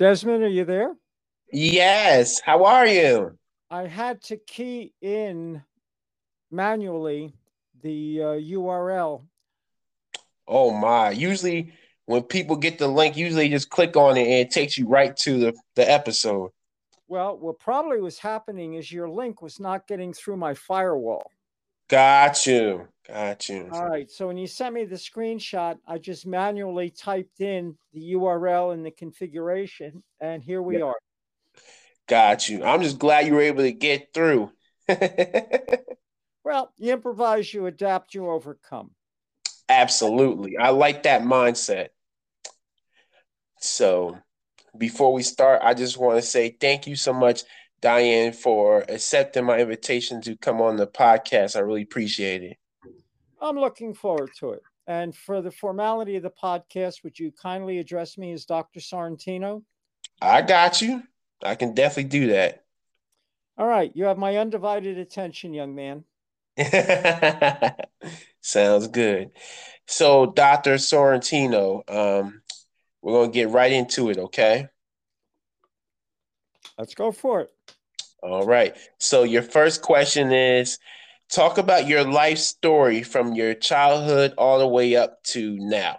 Desmond, are you there? Yes. How are you? I had to key in manually the uh, URL. Oh my. Usually when people get the link, usually just click on it and it takes you right to the, the episode. Well, what probably was happening is your link was not getting through my firewall. Got you. Got you. All right. So when you sent me the screenshot, I just manually typed in the URL and the configuration, and here we are. Got you. I'm just glad you were able to get through. well, you improvise, you adapt, you overcome. Absolutely. I like that mindset. So before we start, I just want to say thank you so much Diane, for accepting my invitation to come on the podcast. I really appreciate it. I'm looking forward to it. And for the formality of the podcast, would you kindly address me as Dr. Sorrentino? I got you. I can definitely do that. All right. You have my undivided attention, young man. Sounds good. So, Dr. Sorrentino, um, we're going to get right into it, okay? Let's go for it. All right. So your first question is talk about your life story from your childhood all the way up to now.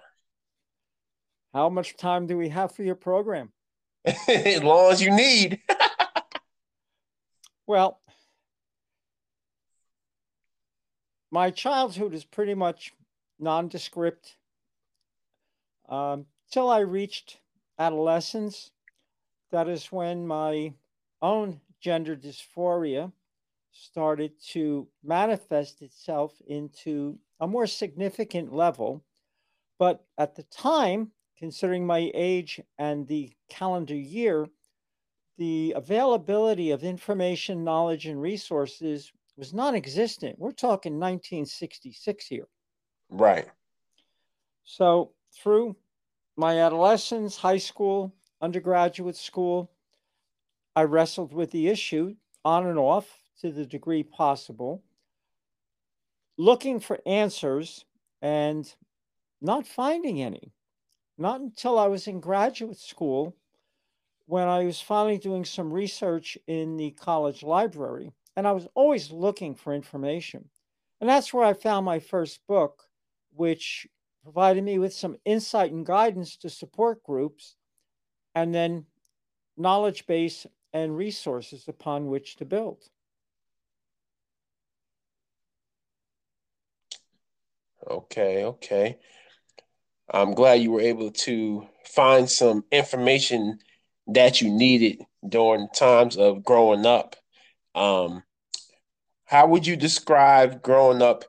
How much time do we have for your program? as long as you need. well, my childhood is pretty much nondescript um, till I reached adolescence. That is when my own gender dysphoria started to manifest itself into a more significant level. But at the time, considering my age and the calendar year, the availability of information, knowledge, and resources was non existent. We're talking 1966 here. Right. So, through my adolescence, high school, undergraduate school, I wrestled with the issue on and off to the degree possible, looking for answers and not finding any. Not until I was in graduate school when I was finally doing some research in the college library. And I was always looking for information. And that's where I found my first book, which provided me with some insight and guidance to support groups and then knowledge base and resources upon which to build. Okay, okay. I'm glad you were able to find some information that you needed during times of growing up. Um, how would you describe growing up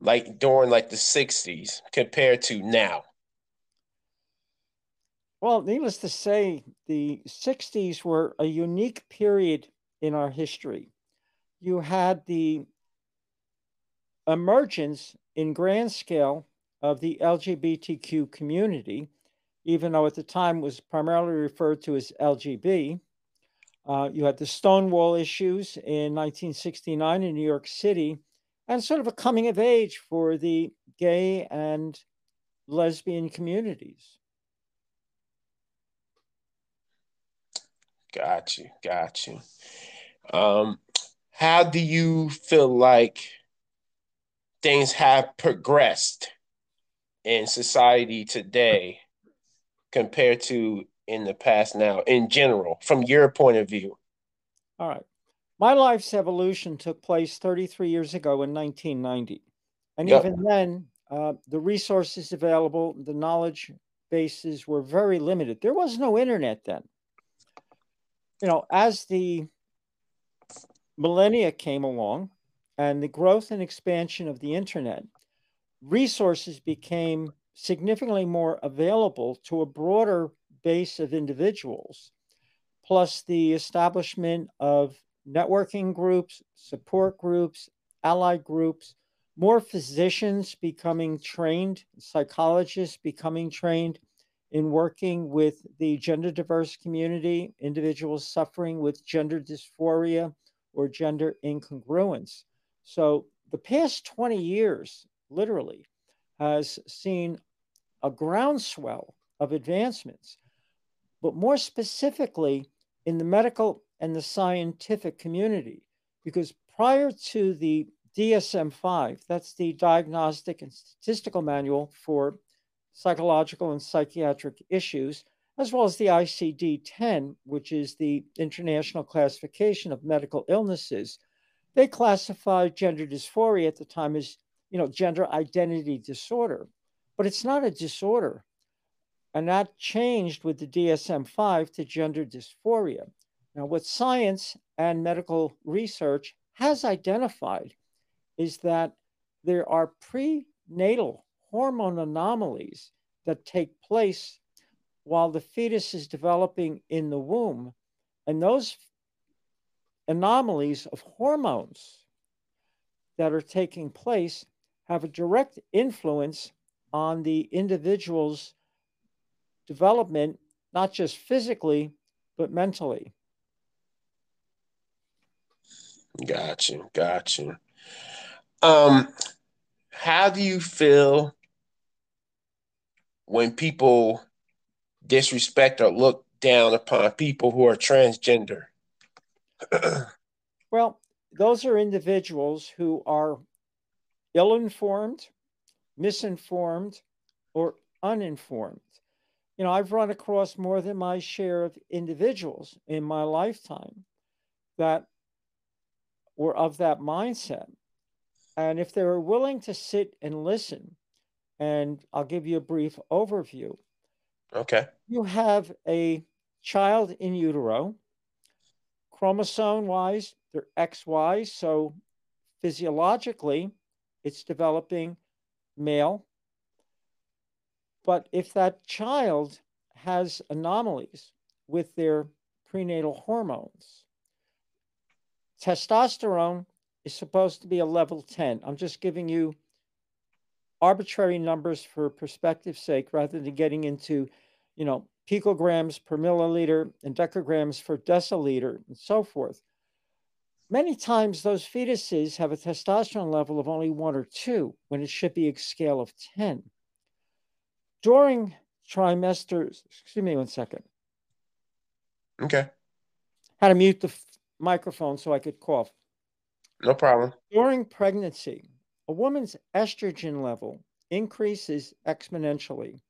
like during like the 60s compared to now? Well, needless to say, the 60s were a unique period in our history. You had the emergence in grand scale of the LGBTQ community, even though at the time was primarily referred to as LGB. Uh, you had the Stonewall issues in 1969 in New York City, and sort of a coming of age for the gay and lesbian communities. Got you. Got you. Um, how do you feel like things have progressed in society today compared to in the past now, in general, from your point of view? All right. My life's evolution took place 33 years ago in 1990. And yep. even then, uh, the resources available, the knowledge bases were very limited. There was no internet then you know, as the millennia came along and the growth and expansion of the internet, resources became significantly more available to a broader base of individuals, plus the establishment of networking groups, support groups, allied groups, more physicians becoming trained, psychologists becoming trained, in working with the gender diverse community, individuals suffering with gender dysphoria or gender incongruence. So the past 20 years, literally, has seen a groundswell of advancements. but more specifically in the medical and the scientific community. Because prior to the DSM 5, that's the Diagnostic and Statistical Manual for Psychological and Psychiatric Issues, as well as the ICD 10, which is the International Classification of Medical Illnesses. They classified gender dysphoria at the time as, you know, gender identity disorder, but it's not a disorder. And that changed with the DSM 5 to gender dysphoria. Now, what science and medical research has identified is that there are prenatal hormone anomalies that take place while the fetus is developing in the womb. And those anomalies of hormones that are taking place have a direct influence on the individual's development, not just physically, but mentally. Gotcha, gotcha. Um, how do you feel when people disrespect or look down upon people who are transgender? well, those are individuals who are ill informed, misinformed, or uninformed. You know, I've run across more than my share of individuals in my lifetime that were of that mindset. And if they were willing to sit and listen, and I'll give you a brief overview. Okay. You have a child in utero. Chromosome wise, they're XY. So physiologically, it's developing male. But if that child has anomalies with their prenatal hormones, testosterone is supposed to be a level 10. I'm just giving you arbitrary numbers for perspective's sake rather than getting into, you know, picograms per milliliter and decograms per deciliter and so forth. Many times those fetuses have a testosterone level of only one or two when it should be a scale of 10. During trimesters, excuse me one second. Okay. How to mute the microphone so I could cough. No problem. During pregnancy, a woman's estrogen level increases exponentially.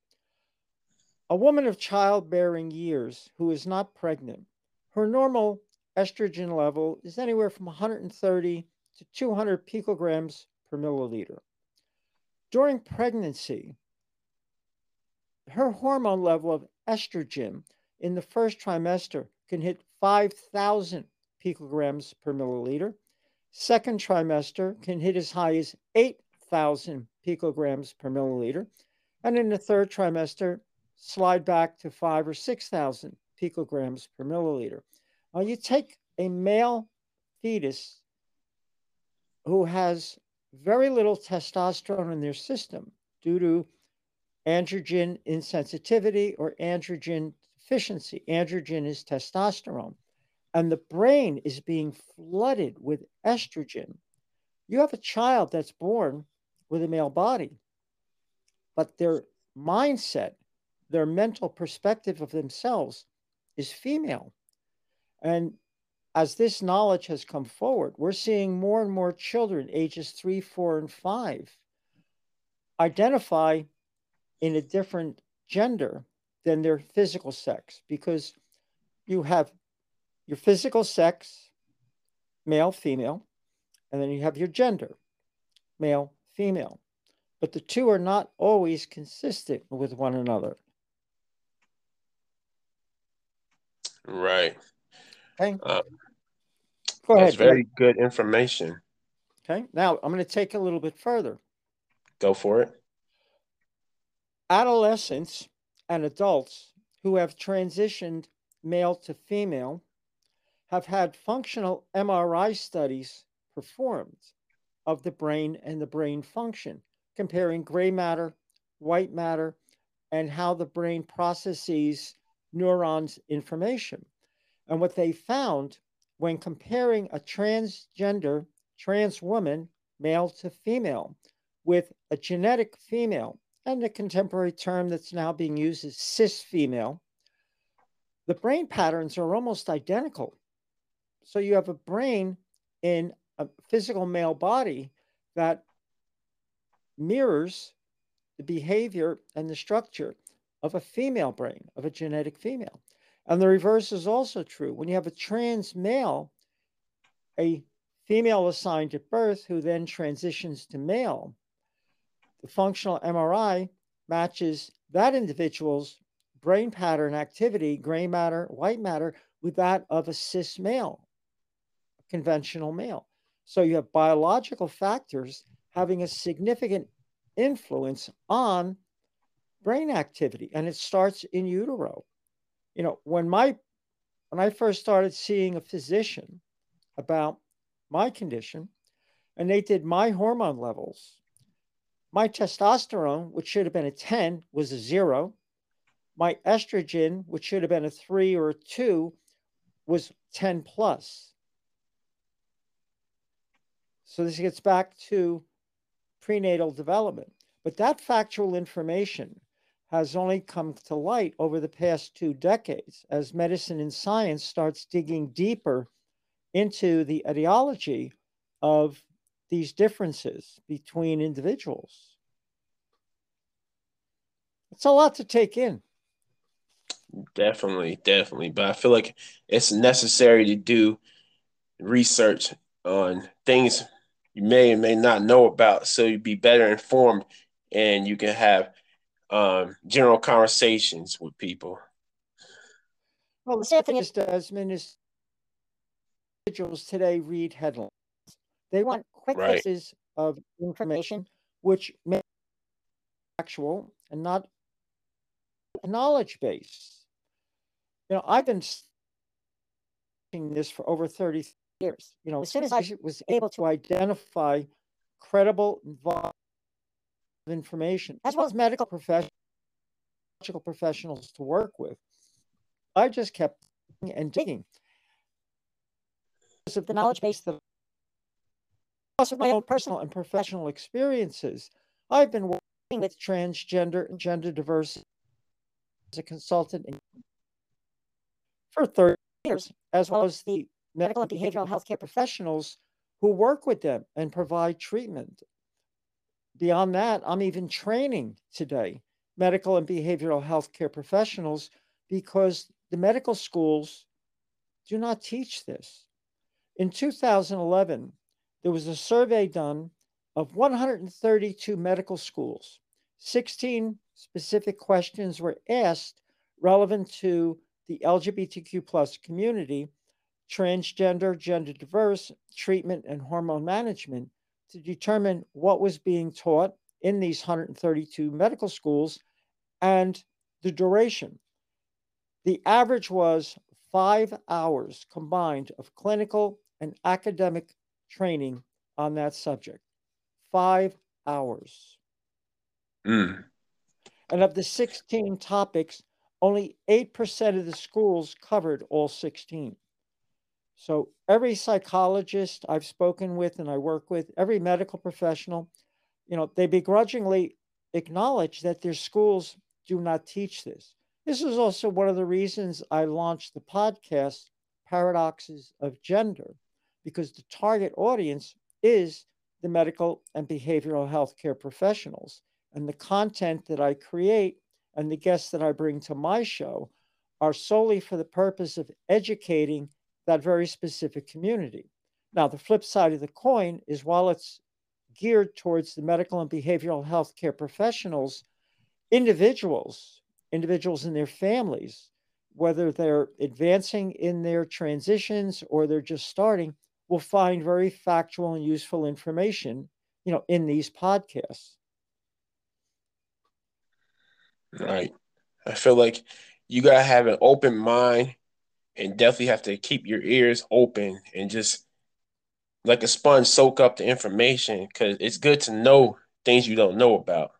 A woman of childbearing years who is not pregnant, her normal estrogen level is anywhere from 130 to 200 picograms per milliliter. During pregnancy, her hormone level of estrogen in the first trimester can hit 5,000 picograms per milliliter. Second trimester can hit as high as 8,000 picograms per milliliter. And in the third trimester, slide back to five or 6,000 picograms per milliliter. Now, you take a male fetus who has very little testosterone in their system due to androgen insensitivity or androgen deficiency. Androgen is testosterone and the brain is being flooded with estrogen, you have a child that's born with a male body, but their mindset, their mental perspective of themselves is female. And as this knowledge has come forward, we're seeing more and more children, ages three, four, and five, identify in a different gender than their physical sex because you have your physical sex, male, female, and then you have your gender, male, female. But the two are not always consistent with one another. Right. Okay. Um, Go that's ahead. very good information. Okay. Now I'm going to take a little bit further. Go for it. Adolescents and adults who have transitioned male to female have had functional MRI studies performed of the brain and the brain function, comparing gray matter, white matter, and how the brain processes neurons information. And what they found when comparing a transgender trans woman, male to female, with a genetic female, and the contemporary term that's now being used is cis female, the brain patterns are almost identical. So you have a brain in a physical male body that mirrors the behavior and the structure of a female brain, of a genetic female. And the reverse is also true. When you have a trans male, a female assigned at birth who then transitions to male, the functional MRI matches that individual's brain pattern activity, gray matter, white matter, with that of a cis male, conventional male. So you have biological factors having a significant influence on brain activity, and it starts in utero. You know, when my when I first started seeing a physician about my condition, and they did my hormone levels, my testosterone, which should have been a 10, was a zero. My estrogen, which should have been a three or a two, was 10 plus. So this gets back to prenatal development. But that factual information has only come to light over the past two decades as medicine and science starts digging deeper into the etiology of these differences between individuals. It's a lot to take in. Definitely, definitely. But I feel like it's necessary to do research on things you may and may not know about so you'd be better informed and you can have um, general conversations with people. Well, the sad thing is, Desmond, is individuals today read headlines. They want quick right. fixes of information, which may actual and not knowledge base. You know, I've been studying this for over 30 years. You know, as soon as I was able to identify credible information, as well as medical professionals, professionals to work with, I just kept and digging. Because of the knowledge base that also my own personal and professional experiences, I've been working with transgender and gender diversity as a consultant for 30 years, as well as the medical and behavioral healthcare professionals who work with them and provide treatment. Beyond that, I'm even training today medical and behavioral healthcare professionals because the medical schools do not teach this. In 2011, there was a survey done of 132 medical schools. 16 specific questions were asked relevant to the LGBTQ plus community, transgender, gender diverse, treatment, and hormone management to determine what was being taught in these 132 medical schools and the duration. The average was five hours combined of clinical and academic training on that subject. Five hours. Mm. And of the 16 topics, only 8% of the schools covered all 16. So every psychologist I've spoken with and I work with, every medical professional, you know, they begrudgingly acknowledge that their schools do not teach this. This is also one of the reasons I launched the podcast, Paradoxes of Gender, because the target audience is the medical and behavioral health care professionals. And the content that I create and the guests that I bring to my show are solely for the purpose of educating that very specific community. Now, the flip side of the coin is while it's geared towards the medical and behavioral health care professionals, individuals, individuals and their families, whether they're advancing in their transitions or they're just starting, will find very factual and useful information, you know, in these podcasts. Right. I feel like you gotta have an open mind and definitely have to keep your ears open and just like a sponge soak up the information because it's good to know things you don't know about.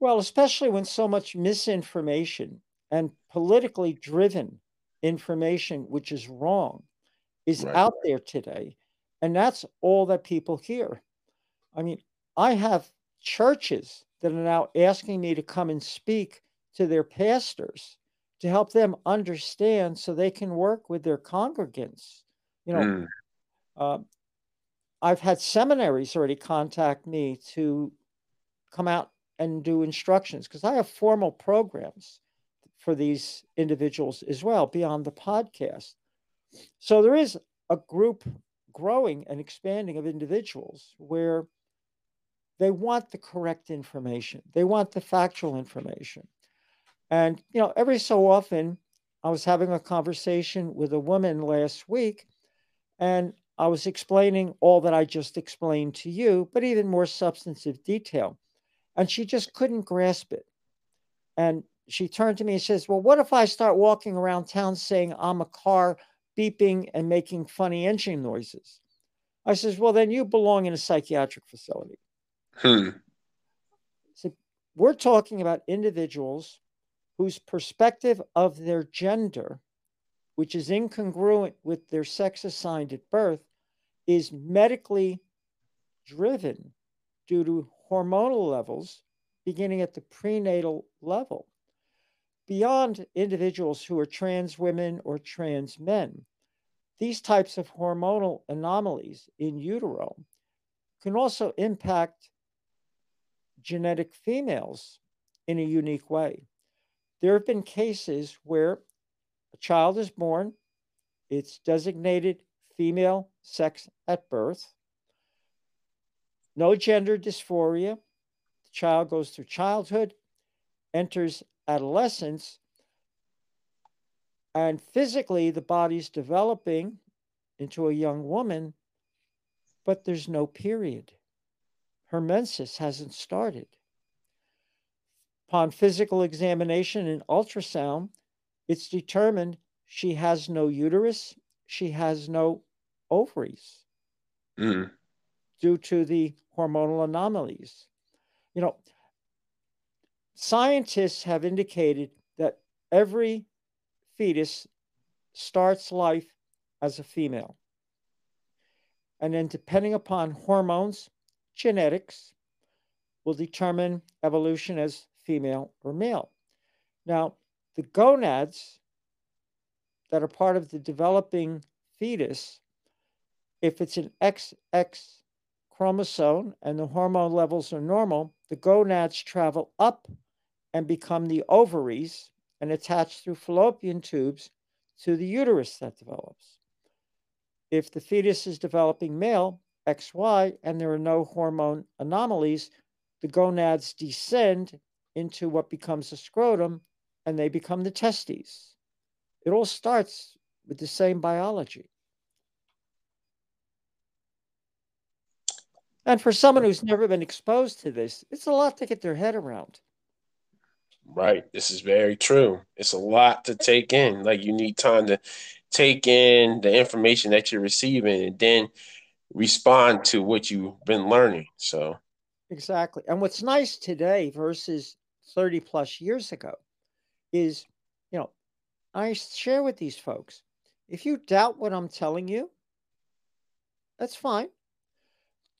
Well, especially when so much misinformation and politically driven information, which is wrong, is right. out there today. And that's all that people hear. I mean, I have churches that are now asking me to come and speak to their pastors to help them understand so they can work with their congregants. You know, mm. uh, I've had seminaries already contact me to come out and do instructions because I have formal programs for these individuals as well beyond the podcast. So there is a group growing and expanding of individuals where they want the correct information, they want the factual information. And, you know, every so often, I was having a conversation with a woman last week, and I was explaining all that I just explained to you, but even more substantive detail. And she just couldn't grasp it. And she turned to me and says, Well, what if I start walking around town saying I'm a car beeping and making funny engine noises? I says, Well, then you belong in a psychiatric facility. Hmm. So we're talking about individuals whose perspective of their gender, which is incongruent with their sex assigned at birth, is medically driven due to hormonal levels beginning at the prenatal level. Beyond individuals who are trans women or trans men, these types of hormonal anomalies in utero can also impact genetic females in a unique way. There have been cases where a child is born, it's designated female sex at birth, no gender dysphoria. The child goes through childhood, enters adolescence, and physically the body's developing into a young woman, but there's no period. Her menses hasn't started. Upon physical examination and ultrasound, it's determined she has no uterus, she has no ovaries mm. due to the hormonal anomalies. You know, scientists have indicated that every fetus starts life as a female. And then, depending upon hormones, genetics will determine evolution as female or male. Now, the gonads that are part of the developing fetus, if it's an XX chromosome and the hormone levels are normal, the gonads travel up and become the ovaries and attach through fallopian tubes to the uterus that develops. If the fetus is developing male, XY, and there are no hormone anomalies, the gonads descend into what becomes a scrotum and they become the testes. It all starts with the same biology. And for someone who's never been exposed to this, it's a lot to get their head around. Right. This is very true. It's a lot to take in. Like you need time to take in the information that you're receiving and then respond to what you've been learning. So exactly. And what's nice today versus 30 plus years ago is, you know, I share with these folks if you doubt what I'm telling you, that's fine.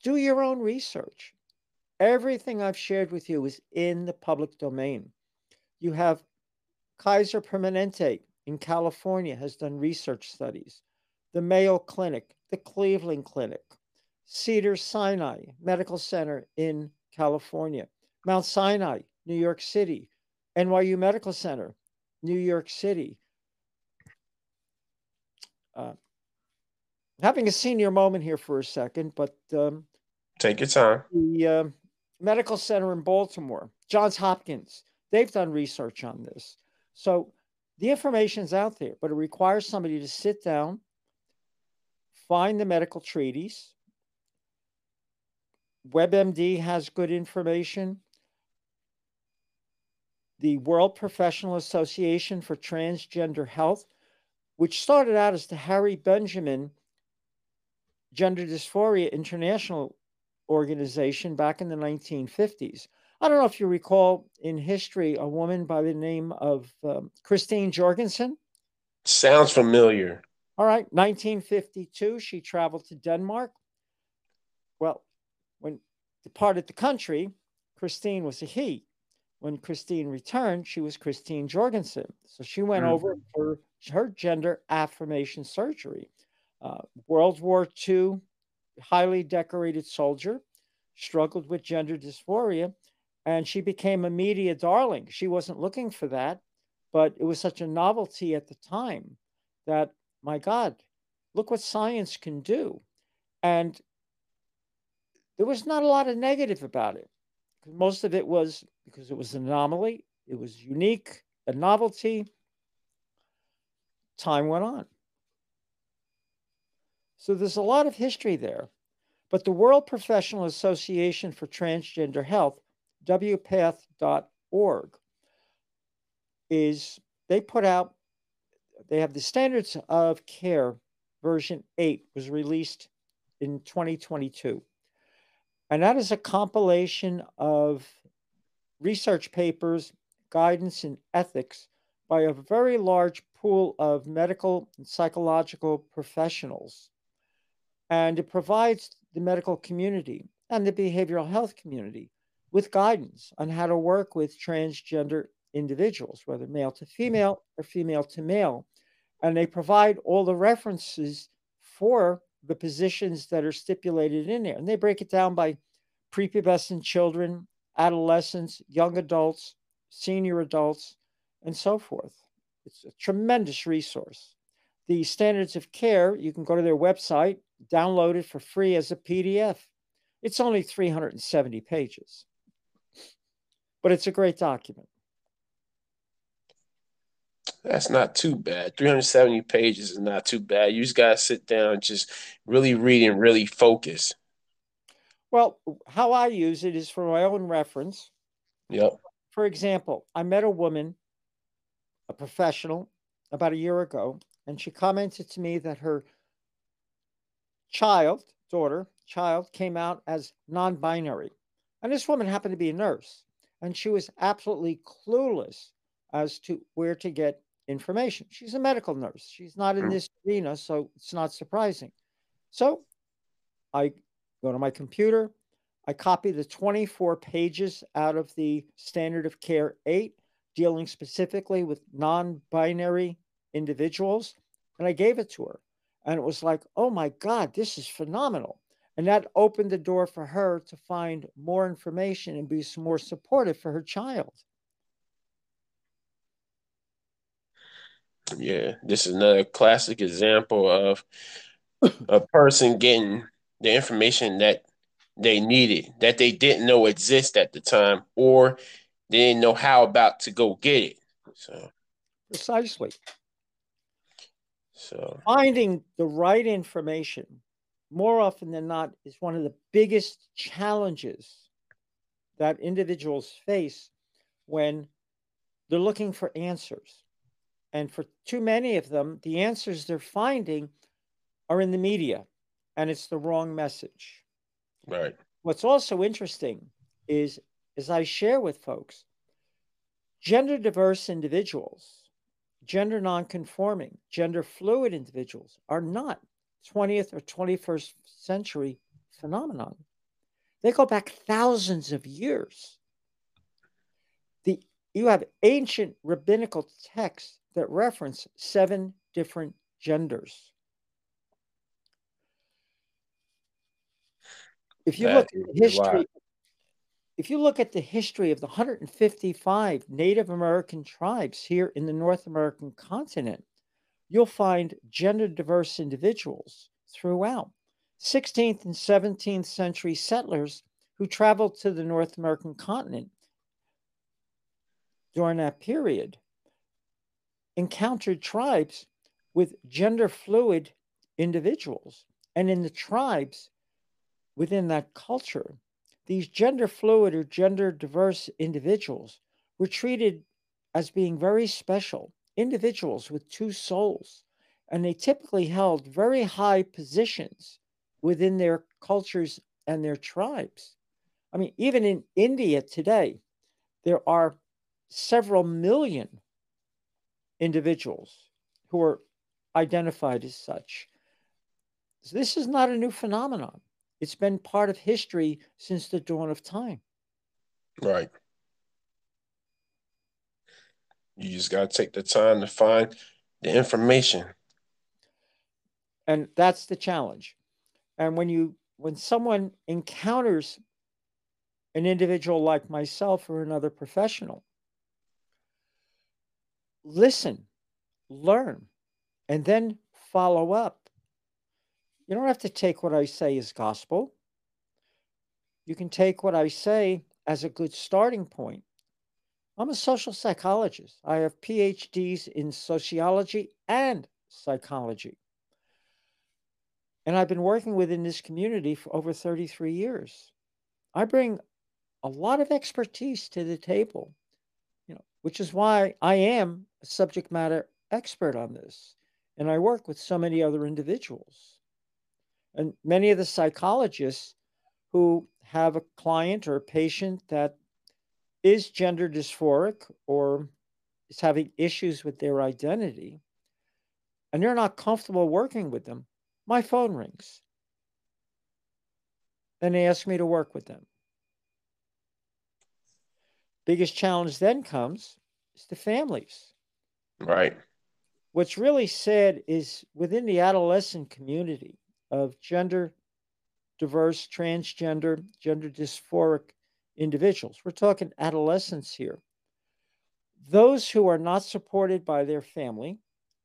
Do your own research. Everything I've shared with you is in the public domain. You have Kaiser Permanente in California has done research studies. The Mayo Clinic, the Cleveland Clinic, Cedar Sinai Medical Center in California, Mount Sinai New York City, NYU Medical Center, New York City. Uh, having a senior moment here for a second, but um, take your time. The uh, medical center in Baltimore, Johns Hopkins, they've done research on this. So the information's out there, but it requires somebody to sit down, find the medical treaties. WebMD has good information the World Professional Association for Transgender Health, which started out as the Harry Benjamin Gender Dysphoria International Organization back in the 1950s. I don't know if you recall in history a woman by the name of um, Christine Jorgensen. Sounds familiar. All right, 1952, she traveled to Denmark. Well, when departed the country, Christine was a he. When Christine returned, she was Christine Jorgensen. So she went Mhm. over for her gender affirmation surgery. Uh, World War II, highly decorated soldier, struggled with gender dysphoria, and she became a media darling. She wasn't looking for that, but it was such a novelty at the time that, my God, look what science can do. And there was not a lot of negative about it. Most of it was because it was an anomaly, it was unique, a novelty. Time went on. So there's a lot of history there. But the World Professional Association for Transgender Health, WPATH.org, is they put out, they have the Standards of Care version 8 was released in 2022. And that is a compilation of research papers, guidance, and ethics by a very large pool of medical and psychological professionals. And it provides the medical community and the behavioral health community with guidance on how to work with transgender individuals, whether male to female or female to male. And they provide all the references for the positions that are stipulated in there. And they break it down by prepubescent children, adolescents, young adults, senior adults, and so forth. It's a tremendous resource. The standards of care, you can go to their website, download it for free as a PDF. It's only 370 pages, but it's a great document. That's not too bad. 370 pages is not too bad. You just got to sit down and just really read and really focus. Well, how I use it is for my own reference. Yep. For example, I met a woman, a professional, about a year ago, and she commented to me that her child, daughter, child came out as non binary. And this woman happened to be a nurse, and she was absolutely clueless as to where to get information. She's a medical nurse. She's not in hmm. this arena, so it's not surprising. So I go to my computer, I copy the 24 pages out of the Standard of Care 8, dealing specifically with non binary individuals, and I gave it to her. And it was like, oh my God, this is phenomenal. And that opened the door for her to find more information and be more supportive for her child. Yeah, this is another classic example of a person getting the information that they needed, that they didn't know exist at the time, or they didn't know how about to go get it. So precisely. So finding the right information more often than not is one of the biggest challenges that individuals face when they're looking for answers. And for too many of them, the answers they're finding are in the media and it's the wrong message. Right. What's also interesting is, as I share with folks, gender diverse individuals, gender nonconforming, gender fluid individuals are not 20th or 21st century phenomenon. They go back thousands of years. The, you have ancient rabbinical texts that reference seven different genders. If you look at history, if you look at the history of the 155 Native American tribes here in the North American continent, you'll find gender diverse individuals throughout. 16th and 17th century settlers who traveled to the North American continent during that period encountered tribes with gender fluid individuals. And in the tribes within that culture, these gender fluid or gender diverse individuals were treated as being very special individuals with two souls. And they typically held very high positions within their cultures and their tribes. I mean, even in India today, there are several million individuals who are identified as such. So this is not a new phenomenon. It's been part of history since the dawn of time. Right. You just got to take the time to find the information. And that's the challenge. And when you when someone encounters an individual like myself or another professional, listen, learn, and then follow up. You don't have to take what I say as gospel. You can take what I say as a good starting point. I'm a social psychologist. I have PhDs in sociology and psychology. And I've been working within this community for over 33 years. I bring a lot of expertise to the table, which is why I am a subject matter expert on this. And I work with so many other individuals. And many of the psychologists who have a client or a patient that is gender dysphoric or is having issues with their identity, and you're not comfortable working with them, my phone rings. And they ask me to work with them. Biggest challenge then comes is the families. Right. What's really sad is within the adolescent community of gender diverse, transgender, gender dysphoric individuals. We're talking adolescents here. Those who are not supported by their family,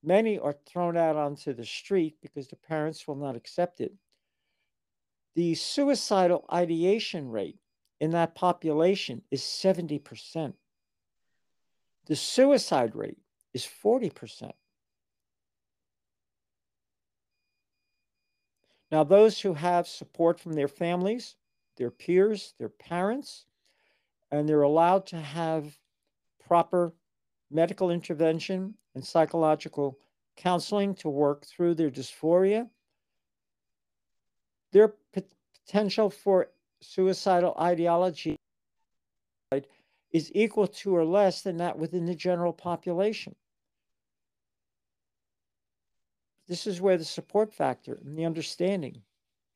many are thrown out onto the street because the parents will not accept it. The suicidal ideation rate in that population is 70%. The suicide rate is 40%. Now, those who have support from their families, their peers, their parents, and they're allowed to have proper medical intervention and psychological counseling to work through their dysphoria, their potential for suicidal ideology is equal to or less than that within the general population. This is where the support factor and the understanding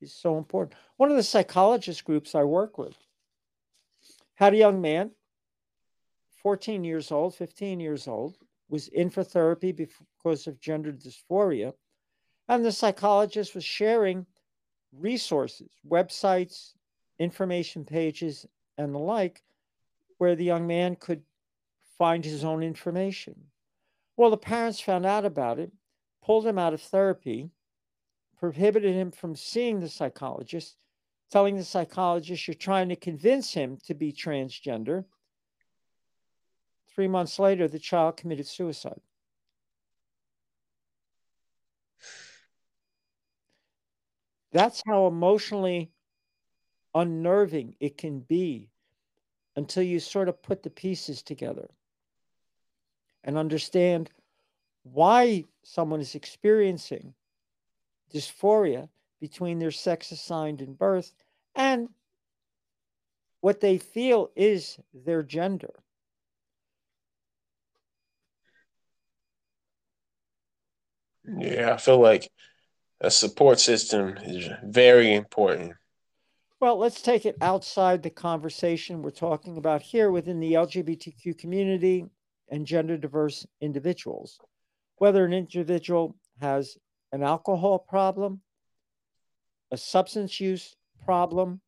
is so important. One of the psychologist groups I work with had a young man, 14 years old, 15 years old, was in for therapy because of gender dysphoria. And the psychologist was sharing resources, websites, information pages, and the like, where the young man could find his own information. Well, the parents found out about it pulled him out of therapy, prohibited him from seeing the psychologist, telling the psychologist, You're trying to convince him to be transgender. Three months later, the child committed suicide. That's how emotionally unnerving it can be until you sort of put the pieces together and understand why someone is experiencing dysphoria between their sex assigned in birth and what they feel is their gender. Yeah, I feel like a support system is very important. Well, let's take it outside the conversation we're talking about here within the LGBTQ community and gender diverse individuals whether an individual has an alcohol problem, a substance use problem,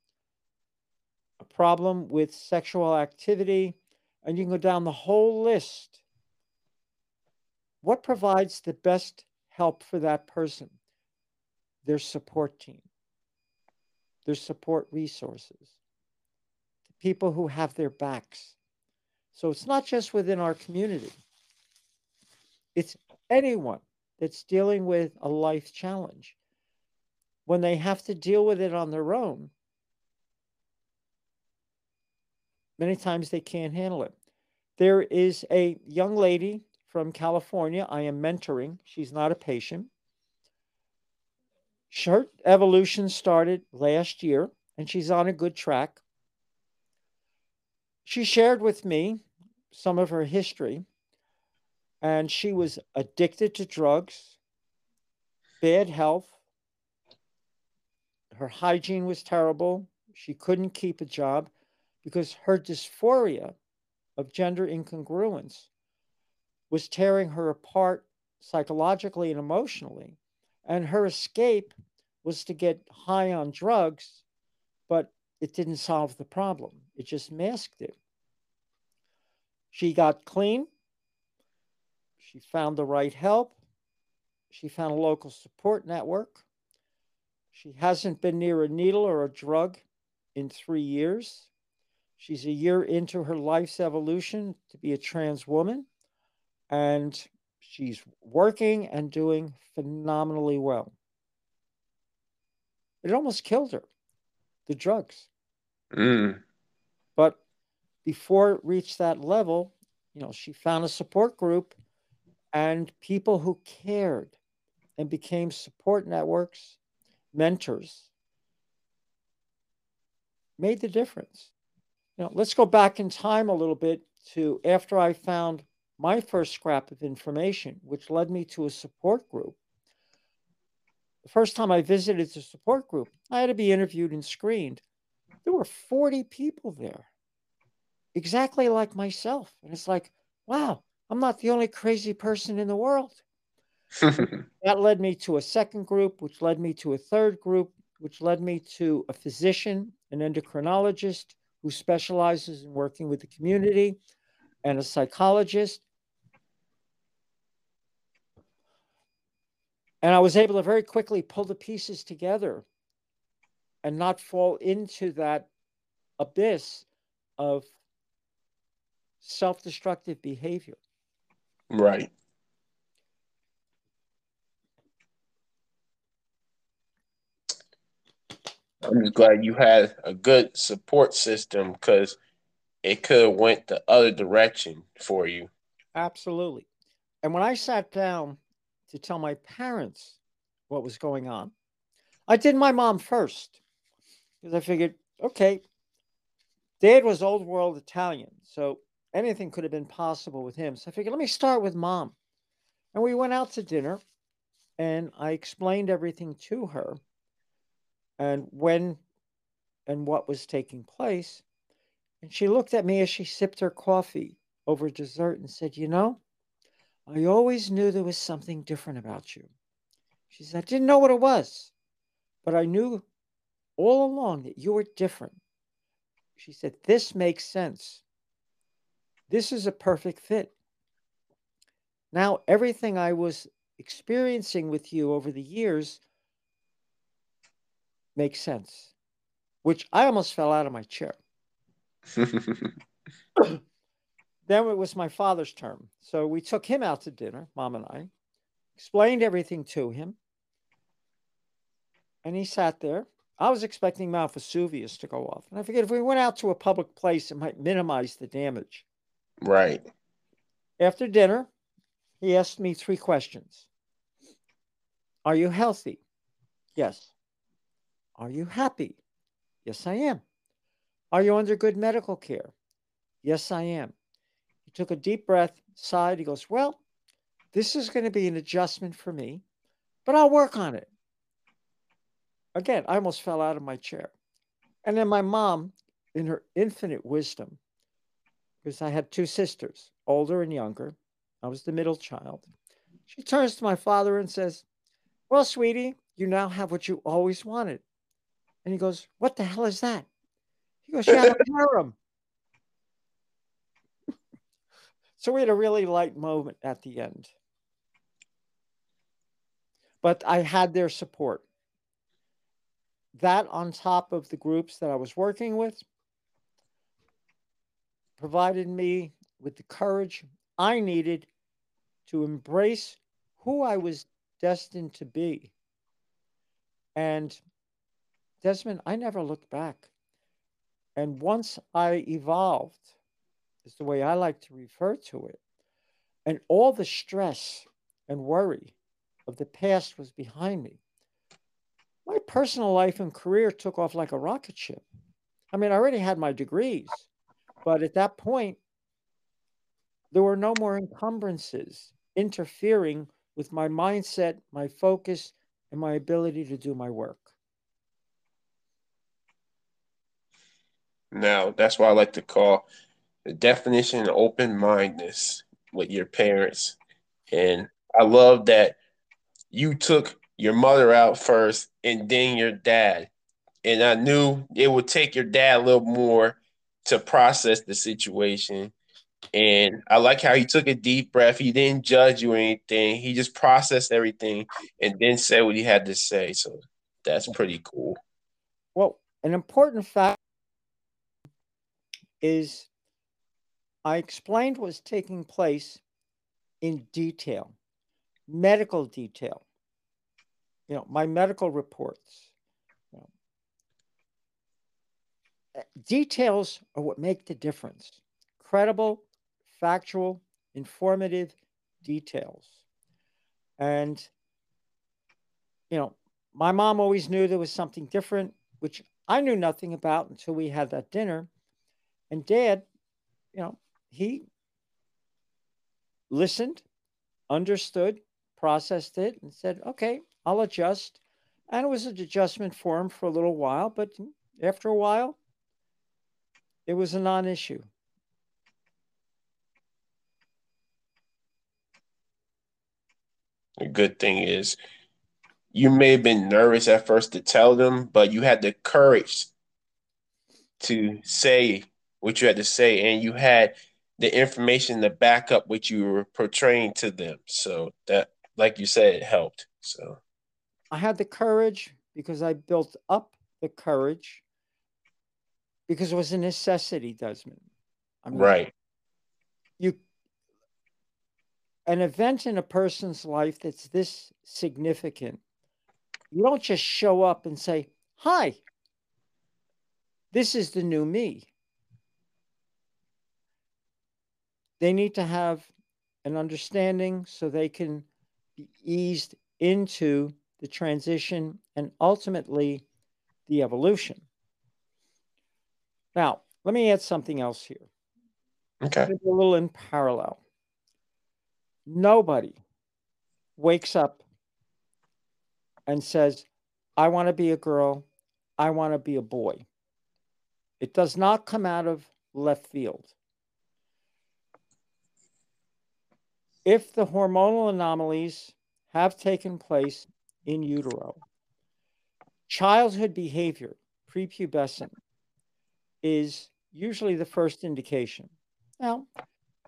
a problem with sexual activity, and you can go down the whole list. What provides the best help for that person? Their support team, their support resources, the people who have their backs. So it's not just within our community, it's anyone that's dealing with a life challenge, when they have to deal with it on their own, many times they can't handle it. There is a young lady from California I am mentoring. She's not a patient. Her evolution started last year, and she's on a good track. She shared with me some of her history and she was addicted to drugs, bad health. Her hygiene was terrible. She couldn't keep a job because her dysphoria of gender incongruence was tearing her apart psychologically and emotionally. And her escape was to get high on drugs, but it didn't solve the problem, it just masked it. She got clean. She found the right help. She found a local support network. She hasn't been near a needle or a drug in three years. She's a year into her life's evolution to be a trans woman, and she's working and doing phenomenally well. It almost killed her, the drugs. Mm. But before it reached that level, you know, she found a support group and people who cared and became support networks, mentors, made the difference. You know, let's go back in time a little bit to after I found my first scrap of information, which led me to a support group. The first time I visited the support group, I had to be interviewed and screened. There were 40 people there, exactly like myself. And it's like, wow, I'm not the only crazy person in the world. that led me to a second group, which led me to a third group, which led me to a physician, an endocrinologist who specializes in working with the community, and a psychologist. And I was able to very quickly pull the pieces together and not fall into that abyss of self destructive behavior. Right. I'm just glad you had a good support system because it could have went the other direction for you. Absolutely. And when I sat down to tell my parents what was going on, I did my mom first because I figured, okay, dad was old world Italian, so anything could have been possible with him. So I figured, let me start with mom. And we went out to dinner and I explained everything to her and when and what was taking place. And she looked at me as she sipped her coffee over dessert and said, You know, I always knew there was something different about you. She said, I didn't know what it was, but I knew all along that you were different. She said, This makes sense. This is a perfect fit. Now, everything I was experiencing with you over the years makes sense, which I almost fell out of my chair. then it was my father's term. So we took him out to dinner, mom and I, explained everything to him. And he sat there. I was expecting Mount Vesuvius to go off. And I figured if we went out to a public place, it might minimize the damage. Right. After dinner, he asked me three questions Are you healthy? Yes. Are you happy? Yes, I am. Are you under good medical care? Yes, I am. Took a deep breath, sighed. He goes, Well, this is going to be an adjustment for me, but I'll work on it. Again, I almost fell out of my chair. And then my mom, in her infinite wisdom, because I had two sisters, older and younger, I was the middle child. She turns to my father and says, Well, sweetie, you now have what you always wanted. And he goes, What the hell is that? He goes, Yeah, a harem. so we had a really light moment at the end. But I had their support. That, on top of the groups that I was working with, provided me with the courage I needed to embrace who I was destined to be. And Desmond, I never looked back. And once I evolved, is the way I like to refer to it, and all the stress and worry of the past was behind me, my personal life and career took off like a rocket ship. I mean, I already had my degrees, but at that point, there were no more encumbrances interfering with my mindset, my focus, and my ability to do my work. Now, that's why I like to call the definition of open mindedness. with your parents. And I love that you took your mother out first and then your dad. And I knew it would take your dad a little more to process the situation. And I like how he took a deep breath. He didn't judge you or anything. He just processed everything and then said what he had to say. So that's pretty cool. Well, an important fact is I explained what was taking place in detail, medical detail. You know, my medical reports. You know. Eh, details are what make the difference. Credible, factual, informative details. And, you know, my mom always knew there was something different, which I knew nothing about until we had that dinner. And dad, you know, he listened, understood, processed it, and said, okay, I'll adjust. And it was an adjustment for him for a little while, but after a while, it was a non issue. The good thing is you may have been nervous at first to tell them, but you had the courage to say what you had to say, and you had the information to back up what you were portraying to them. So that, like you said, it helped. So I had the courage because I built up the courage because it was a necessity, Desmond. I mean, right. You an event in a person's life that's this significant, you don't just show up and say, Hi, this is the new me. They need to have an understanding so they can be eased into the transition and ultimately the evolution. Now, let me add something else here. Okay. A little in parallel. Nobody wakes up and says, I want to be a girl, I want to be a boy. It does not come out of left field. If the hormonal anomalies have taken place in utero, childhood behavior, prepubescent, is usually the first indication. Now,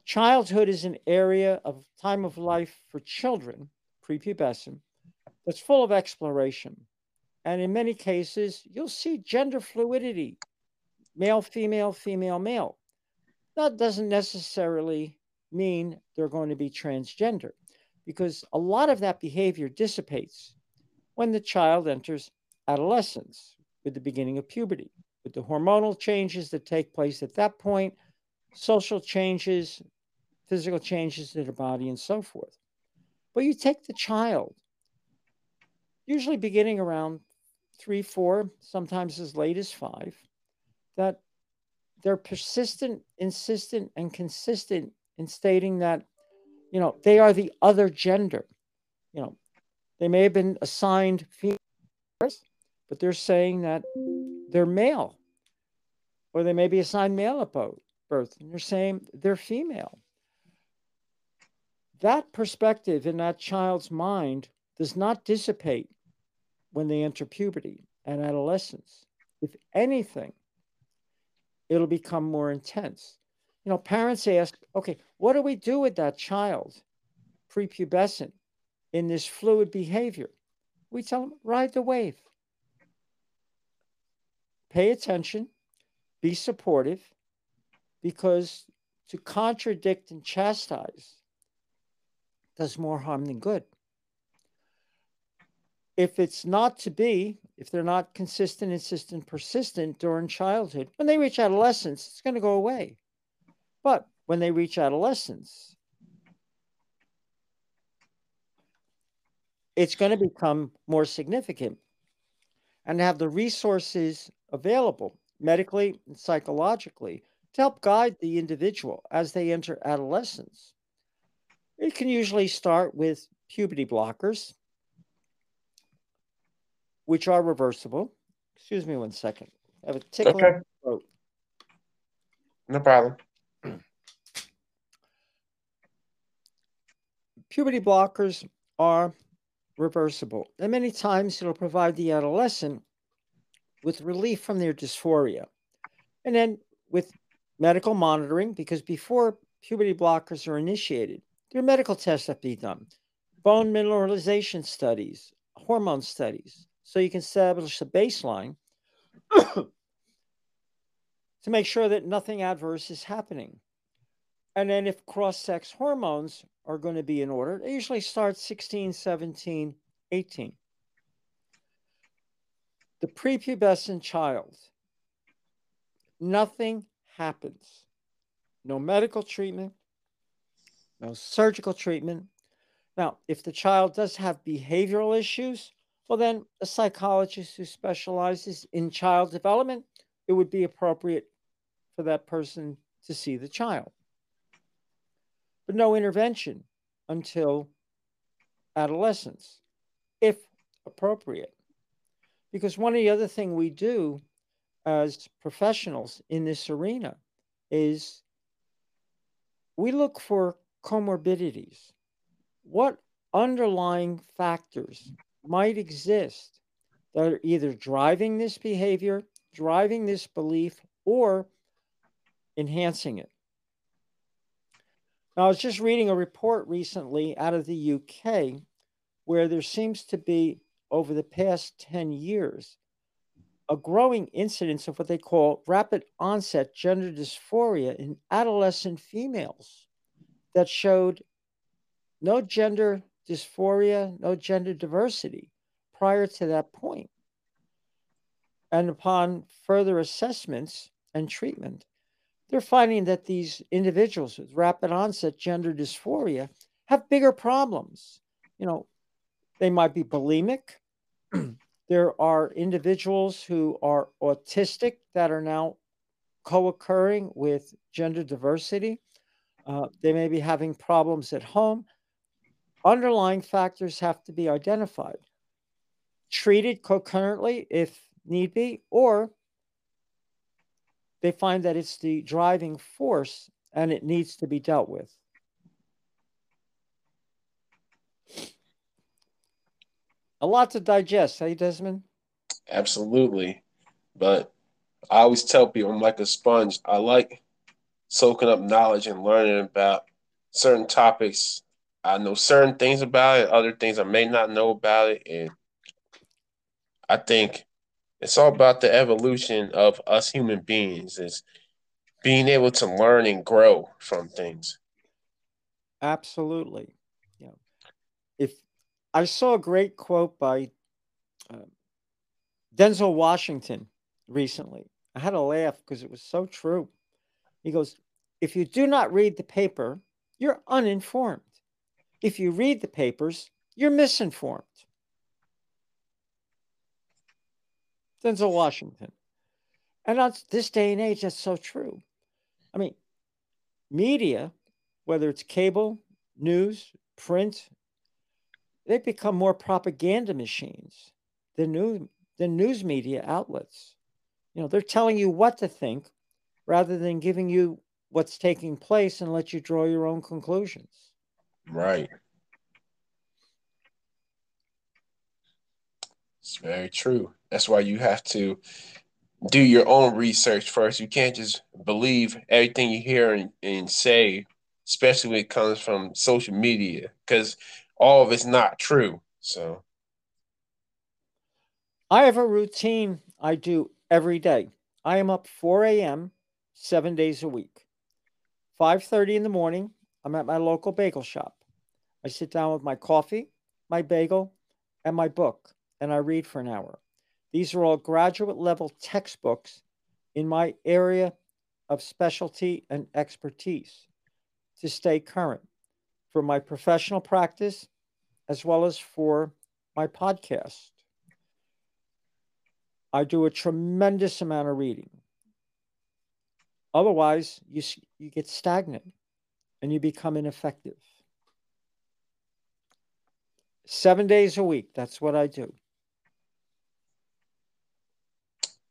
Childhood is an area of time of life for children, prepubescent, that's full of exploration. And in many cases, you'll see gender fluidity male, female, female, male. That doesn't necessarily mean they're going to be transgender because a lot of that behavior dissipates when the child enters adolescence with the beginning of puberty, with the hormonal changes that take place at that point, social changes, physical changes in their body and so forth. But you take the child, usually beginning around three, four, sometimes as late as five, that they're persistent, insistent, and consistent in stating that, you know, they are the other gender. You know, they may have been assigned female, but they're saying that they're male, or they may be assigned male at birth, and they're saying they're female that perspective in that child's mind does not dissipate when they enter puberty and adolescence. If anything, it'll become more intense. You know, parents ask, okay, what do we do with that child, prepubescent, in this fluid behavior? We tell them, ride the wave. Pay attention, be supportive, because to contradict and chastise does more harm than good. If it's not to be, if they're not consistent, insistent, persistent during childhood, when they reach adolescence, it's going to go away. But when they reach adolescence, it's going to become more significant and have the resources available medically and psychologically to help guide the individual as they enter adolescence it can usually start with puberty blockers, which are reversible. Excuse me one second. I have a tickle okay. No problem. Puberty blockers are reversible, and many times it'll provide the adolescent with relief from their dysphoria. And then with medical monitoring, because before puberty blockers are initiated, there are medical tests that be done, bone mineralization studies, hormone studies, so you can establish a baseline to make sure that nothing adverse is happening. And then if cross-sex hormones are going to be in order, they usually start 16, 17, 18. The prepubescent child, nothing happens. No medical treatment, no surgical treatment. Now, if the child does have behavioral issues, well, then a psychologist who specializes in child development, it would be appropriate for that person to see the child. But no intervention until adolescence, if appropriate. Because one of the other thing we do as professionals in this arena is we look for comorbidities. What underlying factors might exist that are either driving this behavior, driving this belief, or enhancing it? Now, I was just reading a report recently out of the UK where there seems to be, over the past 10 years, a growing incidence of what they call rapid onset gender dysphoria in adolescent females that showed no gender dysphoria, no gender diversity prior to that point. And upon further assessments and treatment, they're finding that these individuals with rapid onset gender dysphoria have bigger problems. You know, they might be bulimic. there are individuals who are autistic that are now co occurring with gender diversity. Uh, they may be having problems at home. Underlying factors have to be identified, treated concurrently if need be, or they find that it's the driving force and it needs to be dealt with. A lot to digest, hey, Desmond? Absolutely. But I always tell people I'm like a sponge. I like soaking up knowledge and learning about certain topics. I know certain things about it, other things I may not know about it. And I think it's all about the evolution of us human beings is being able to learn and grow from things. Absolutely. Yeah. If i saw a great quote by uh, denzel washington recently. I had a laugh because it was so true. He goes if you do not read the paper you're uninformed. If you read the papers you're misinformed Denzel Washington. And on this day and age, that's so true. I mean, media, whether it's cable, news, print, they've become more propaganda machines than new than news media outlets. You know, they're telling you what to think rather than giving you what's taking place and let you draw your own conclusions. Right. It's very true. That's why you have to do your own research first. You can't just believe everything you hear and, and say, especially when it comes from social media, because all of it's not true. So I have a routine I do every day. I am up 4 a.m. seven days a week. 5:30 in the morning, I'm at my local bagel shop. I sit down with my coffee, my bagel, and my book and I read for an hour. These are all graduate level textbooks in my area of specialty and expertise to stay current for my professional practice as well as for my podcast. I do a tremendous amount of reading. Otherwise, you, you get stagnant and you become ineffective. Seven days a week, that's what I do.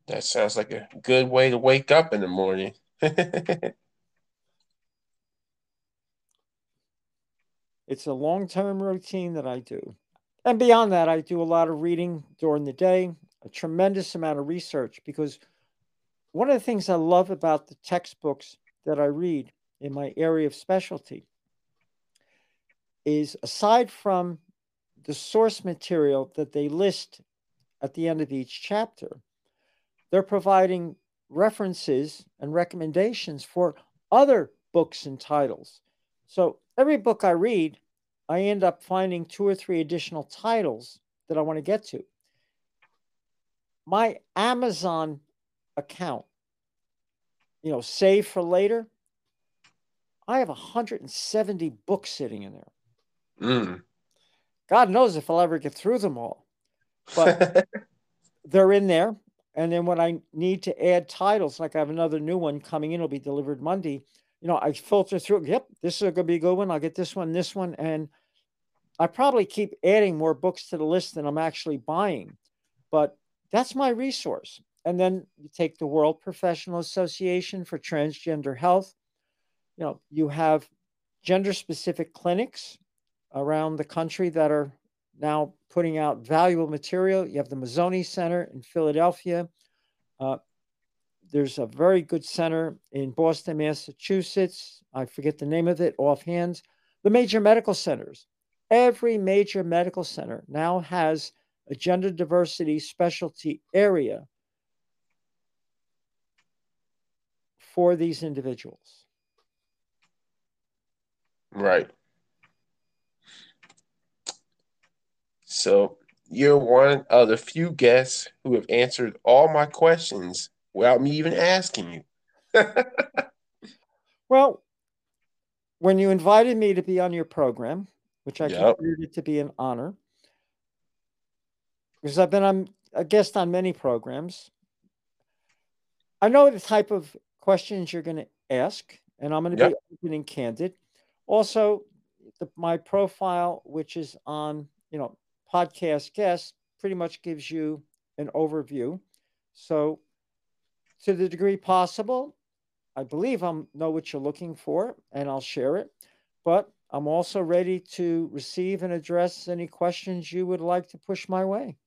That sounds like a good way to wake up in the morning. It's a long term routine that I do. And beyond that, I do a lot of reading during the day, a tremendous amount of research because one of the things I love about the textbooks that I read in my area of specialty is aside from the source material that they list at the end of each chapter, they're providing references and recommendations for other books and titles. So every book I read, I end up finding two or three additional titles that I want to get to. My Amazon account, you know, save for later, I have 170 books sitting in there. Mm. God knows if I'll ever get through them all. But they're in there. And then when I need to add titles, like I have another new one coming in, it'll be delivered Monday. You know, I filter through. Yep, this is going to be a good one. I'll get this one, this one, and I probably keep adding more books to the list than I'm actually buying. But that's my resource. And then you take the World Professional Association for Transgender Health. You know, you have gender specific clinics around the country that are now putting out valuable material. You have the Mazzoni Center in Philadelphia. Uh, there's a very good center in Boston, Massachusetts. I forget the name of it offhand. The major medical centers. Every major medical center now has a gender diversity specialty area for these individuals. Right. So you're one of the few guests who have answered all my questions without me even asking you. well, when you invited me to be on your program, which I Yep. considered it to be an honor, because I've been on a guest on many programs. I know the type of questions you're going to ask, and I'm going to be open and candid. Also, the, my profile, which is on you know podcast guest pretty much gives you an overview. So, to the degree possible, I believe I know what you're looking for, and I'll share it. But I'm also ready to receive and address any questions you would like to push my way.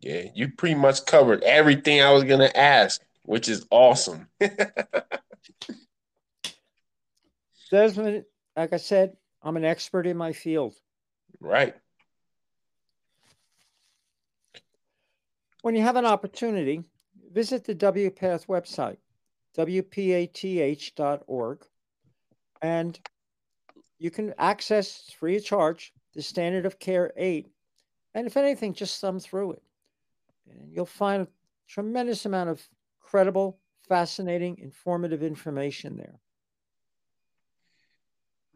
Yeah, you pretty much covered everything I was gonna ask, which is awesome. Desmond, like I said, I'm an expert in my field. Right. When you have an opportunity, visit the WPATH website, wpath.org, and you can access free of charge the standard of care 8 and if anything just thumb through it and you'll find a tremendous amount of credible fascinating informative information there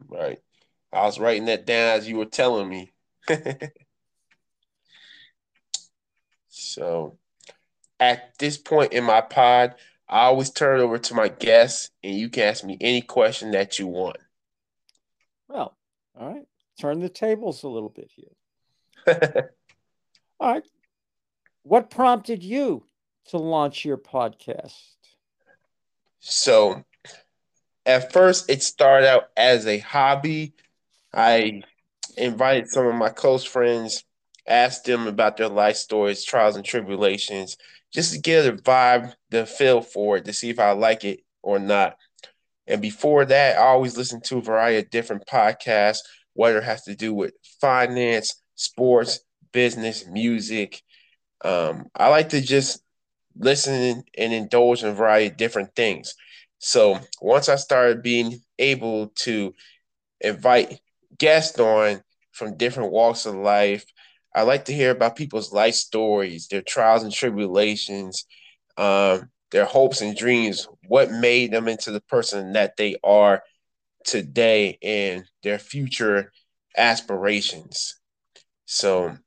Right. I was writing that down as you were telling me. so at this point in my pod, I always turn it over to my guests and you can ask me any question that you want. well all right turn the tables a little bit here all right what prompted you to launch your podcast So at first it started out as a hobby. I invited some of my close friends, asked them about their life stories, trials and tribulations, just to get a vibe, the feel for it, to see if I like it or not. And before that, I always listen to a variety of different podcasts, whether it has to do with finance, sports, business, music. Um, I like to just listen and indulge in a variety of different things. So once I started being able to invite guests on from different walks of life, I like to hear about people's life stories, their trials and tribulations, um, their hopes and dreams, what made them into the person that they are today, and their future aspirations. So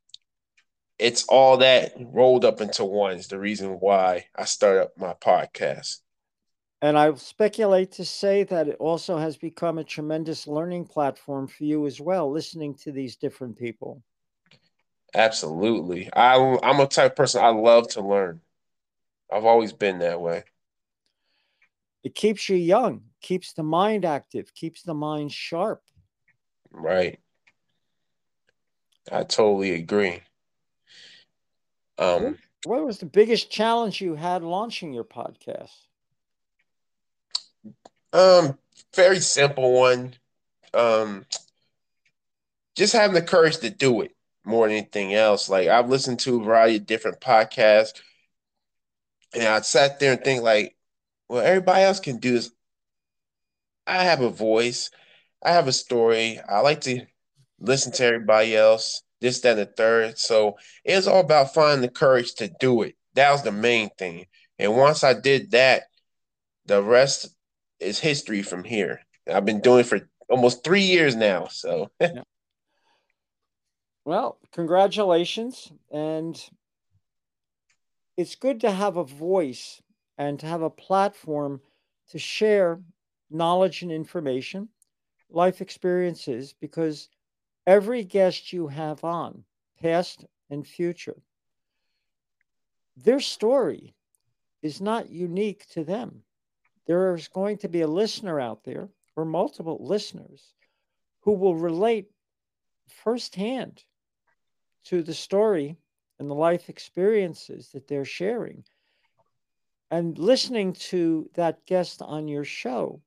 it's all that rolled up into one is the reason why I started up my podcast. And I speculate to say that it also has become a tremendous learning platform for you as well, listening to these different people. Absolutely. I, I'm a type of person I love to learn. I've always been that way. it keeps you young, keeps the mind active, keeps the mind sharp. Right. I totally agree. Um, what was the biggest challenge you had launching your podcast? Um, very simple one. Um, just having the courage to do it more than anything else. Like I've listened to a variety of different podcasts, and I sat there and think like, well, everybody else can do this. I have a voice. I have a story. I like to listen to everybody else, this, that, and the third. So it's all about finding the courage to do it. That was the main thing. And once I did that, the rest is history from here. I've been doing for almost three years now. So yeah. Well, congratulations. And it's good to have a voice and to have a platform to share knowledge and information, life experiences, because every guest you have on, past and future, their story is not unique to them. There's going to be a listener out there or multiple listeners who will relate firsthand to the story and the life experiences that they're sharing. And listening to that guest on your show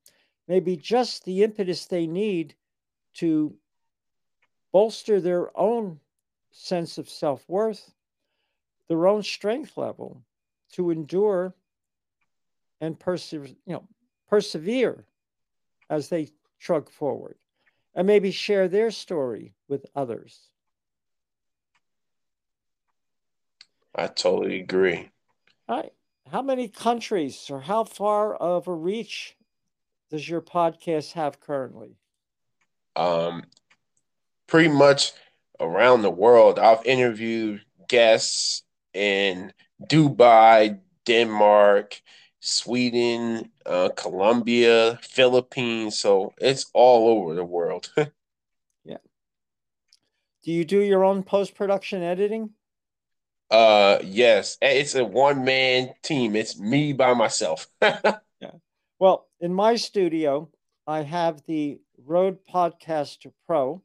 may be just the impetus they need to bolster their own sense of self worth, their own strength level to endure and persevere, you know, persevere as they trug forward and maybe share their story with others. I totally agree. All right. How many countries or how far of a reach does your podcast have currently? Um, pretty much around the world. I've interviewed guests in Dubai, Denmark, Sweden, uh, Colombia, Philippines. So it's all over the world. yeah. Do you do your own post production editing? Uh, yes, it's a one man team. It's me by myself. yeah. Well, in my studio, I have the Rode Podcaster Pro,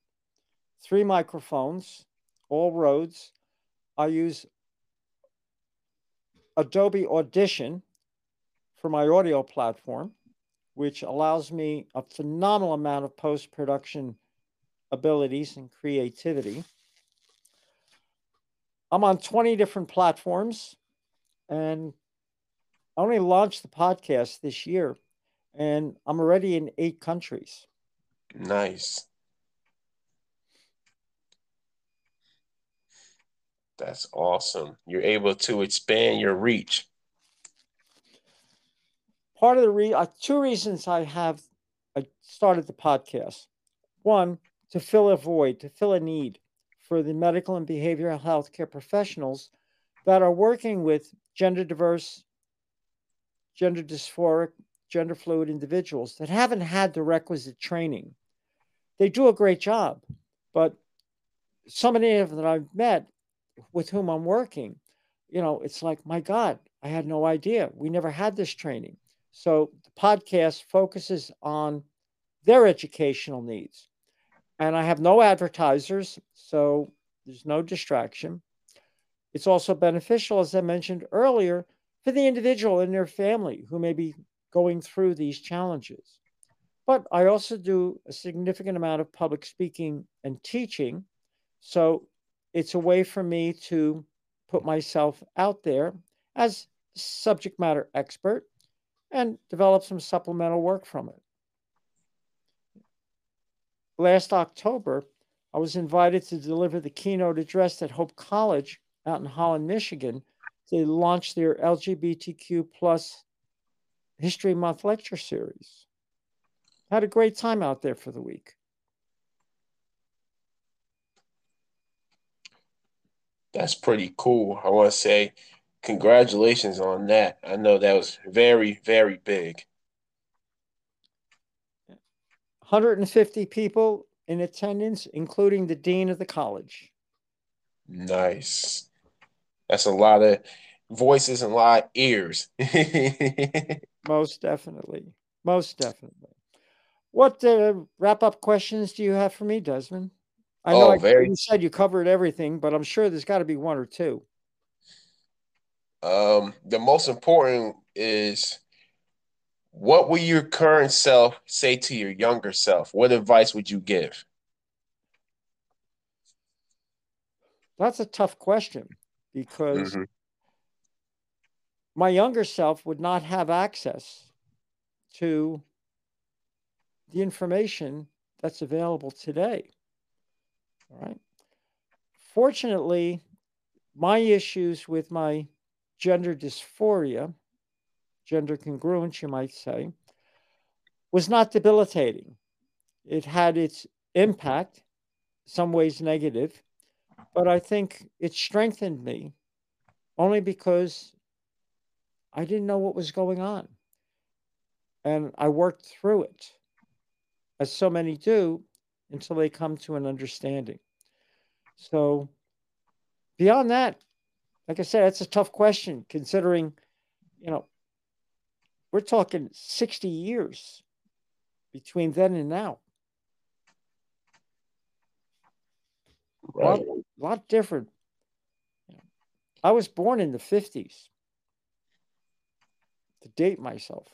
three microphones, all Rodes. I use Adobe Audition for my audio platform, which allows me a phenomenal amount of post production abilities and creativity. I'm on 20 different platforms and I only launched the podcast this year and I'm already in eight countries. Nice. That's awesome. You're able to expand your reach. Part of the re- uh, two reasons I have I started the podcast. One, to fill a void, to fill a need for the medical and behavioral health care professionals that are working with gender diverse, gender dysphoric, gender fluid individuals that haven't had the requisite training. They do a great job, but so many of them that I've met with whom I'm working, you know, it's like, my God, I had no idea. We never had this training. So the podcast focuses on their educational needs and I have no advertisers, so there's no distraction. It's also beneficial, as I mentioned earlier, for the individual and their family who may be going through these challenges. But I also do a significant amount of public speaking and teaching. So it's a way for me to put myself out there as subject matter expert and develop some supplemental work from it last October, I was invited to deliver the keynote address at Hope College out in Holland, Michigan, to launch their LGBTQ plus History Month lecture series. Had a great time out there for the week. That's pretty cool. I want to say congratulations on that. I know that was very, very big. 150 people in attendance, including the dean of the college. Nice. That's a lot of voices and a lot of ears. Most definitely. Most definitely. What uh, wrap up questions do you have for me, Desmond? I know Oh, I, very. you said you covered everything, but I'm sure there's got to be one or two. Um, the most important is what will your current self say to your younger self? What advice would you give? That's a tough question because hmm my younger self would not have access to the information that's available today. All right. Fortunately, my issues with my gender dysphoria, gender congruence, you might say, was not debilitating. It had its impact, some ways negative, but I think it strengthened me only because I didn't know what was going on. And I worked through it, as so many do, until they come to an understanding. So, beyond that, like I said, it's a tough question considering, you know, we're talking 60 years between then and now. Right. A lot, Right. lot different. I was born in the 50s to date myself.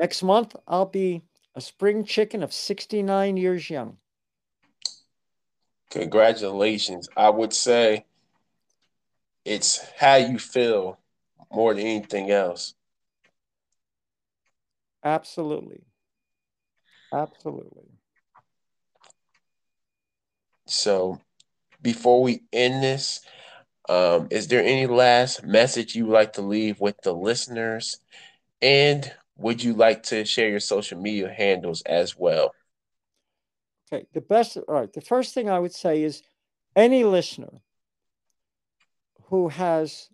Next month, I'll be a spring chicken of 69 years young. Congratulations. I would say it's how you feel more than anything else. Absolutely. Absolutely. So before we end this, um, is there any last message you would like to leave with the listeners? And would you like to share your social media handles as well? Okay. The best, all right. The first thing I would say is any listener who has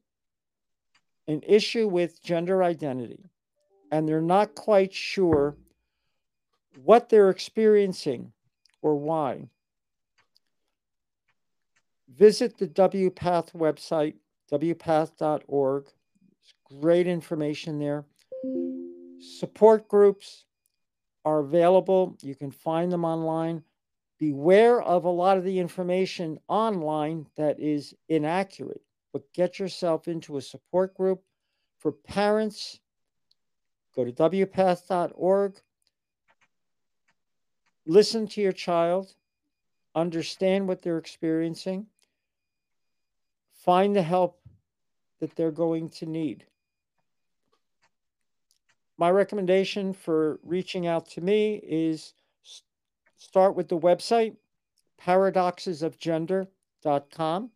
an issue with gender identity and they're not quite sure what they're experiencing or why, visit the WPATH website, wpath.org. There's great information there. Support groups are available. You can find them online. Beware of a lot of the information online that is inaccurate, but get yourself into a support group for parents. Go to wpath.org. Listen to your child, understand what they're experiencing, find the help that they're going to need. My recommendation for reaching out to me is start with the website paradoxesofgender.com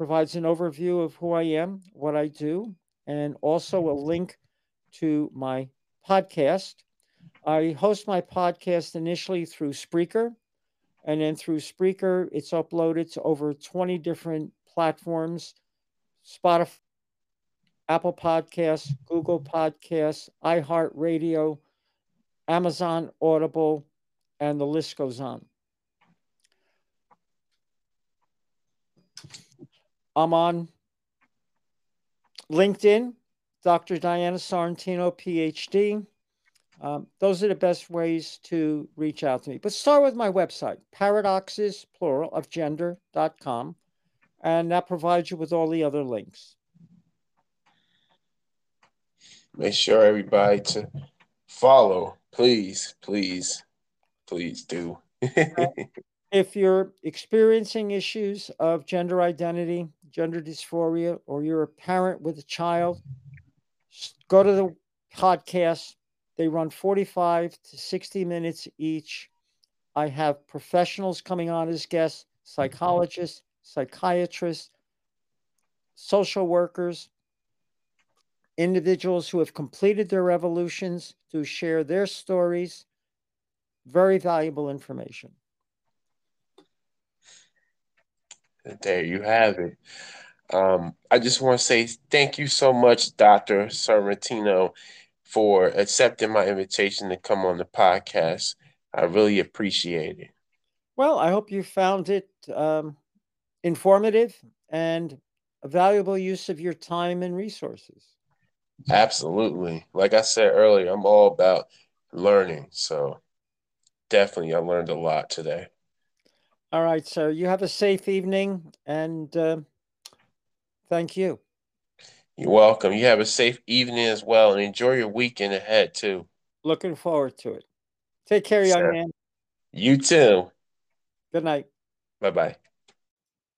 provides an overview of who I am, what I do, and also a mm-hmm. link to my podcast. I host my podcast initially through Spreaker, and then through Spreaker, it's uploaded to over 20 different platforms Spotify, Apple Podcasts, Google Podcasts, iHeartRadio, Amazon Audible, and the list goes on. I'm on LinkedIn, Dr. Diana Sorrentino, PhD. Um, those are the best ways to reach out to me. But start with my website, paradoxes, plural, of gender.com, and that provides you with all the other links. Make sure everybody to follow. Please, please, please do. If you're experiencing issues of gender identity, gender dysphoria, or you're a parent with a child, go to the podcast. They run 45 to 60 minutes each. I have professionals coming on as guests, psychologists, psychiatrists, social workers, individuals who have completed their revolutions to share their stories. Very valuable information. There you have it. Um, I just want to say thank you so much, Dr. Sorrentino, for accepting my invitation to come on the podcast. I really appreciate it. Well, I hope you found it um, informative and a valuable use of your time and resources. Absolutely. Like I said earlier, I'm all about learning. So definitely, I learned a lot today. All right, So You have a safe evening and uh, thank you. You're welcome. You have a safe evening as well and enjoy your weekend ahead too. Looking forward to it. Take care, young Sure. man. You too. Good night. Bye bye.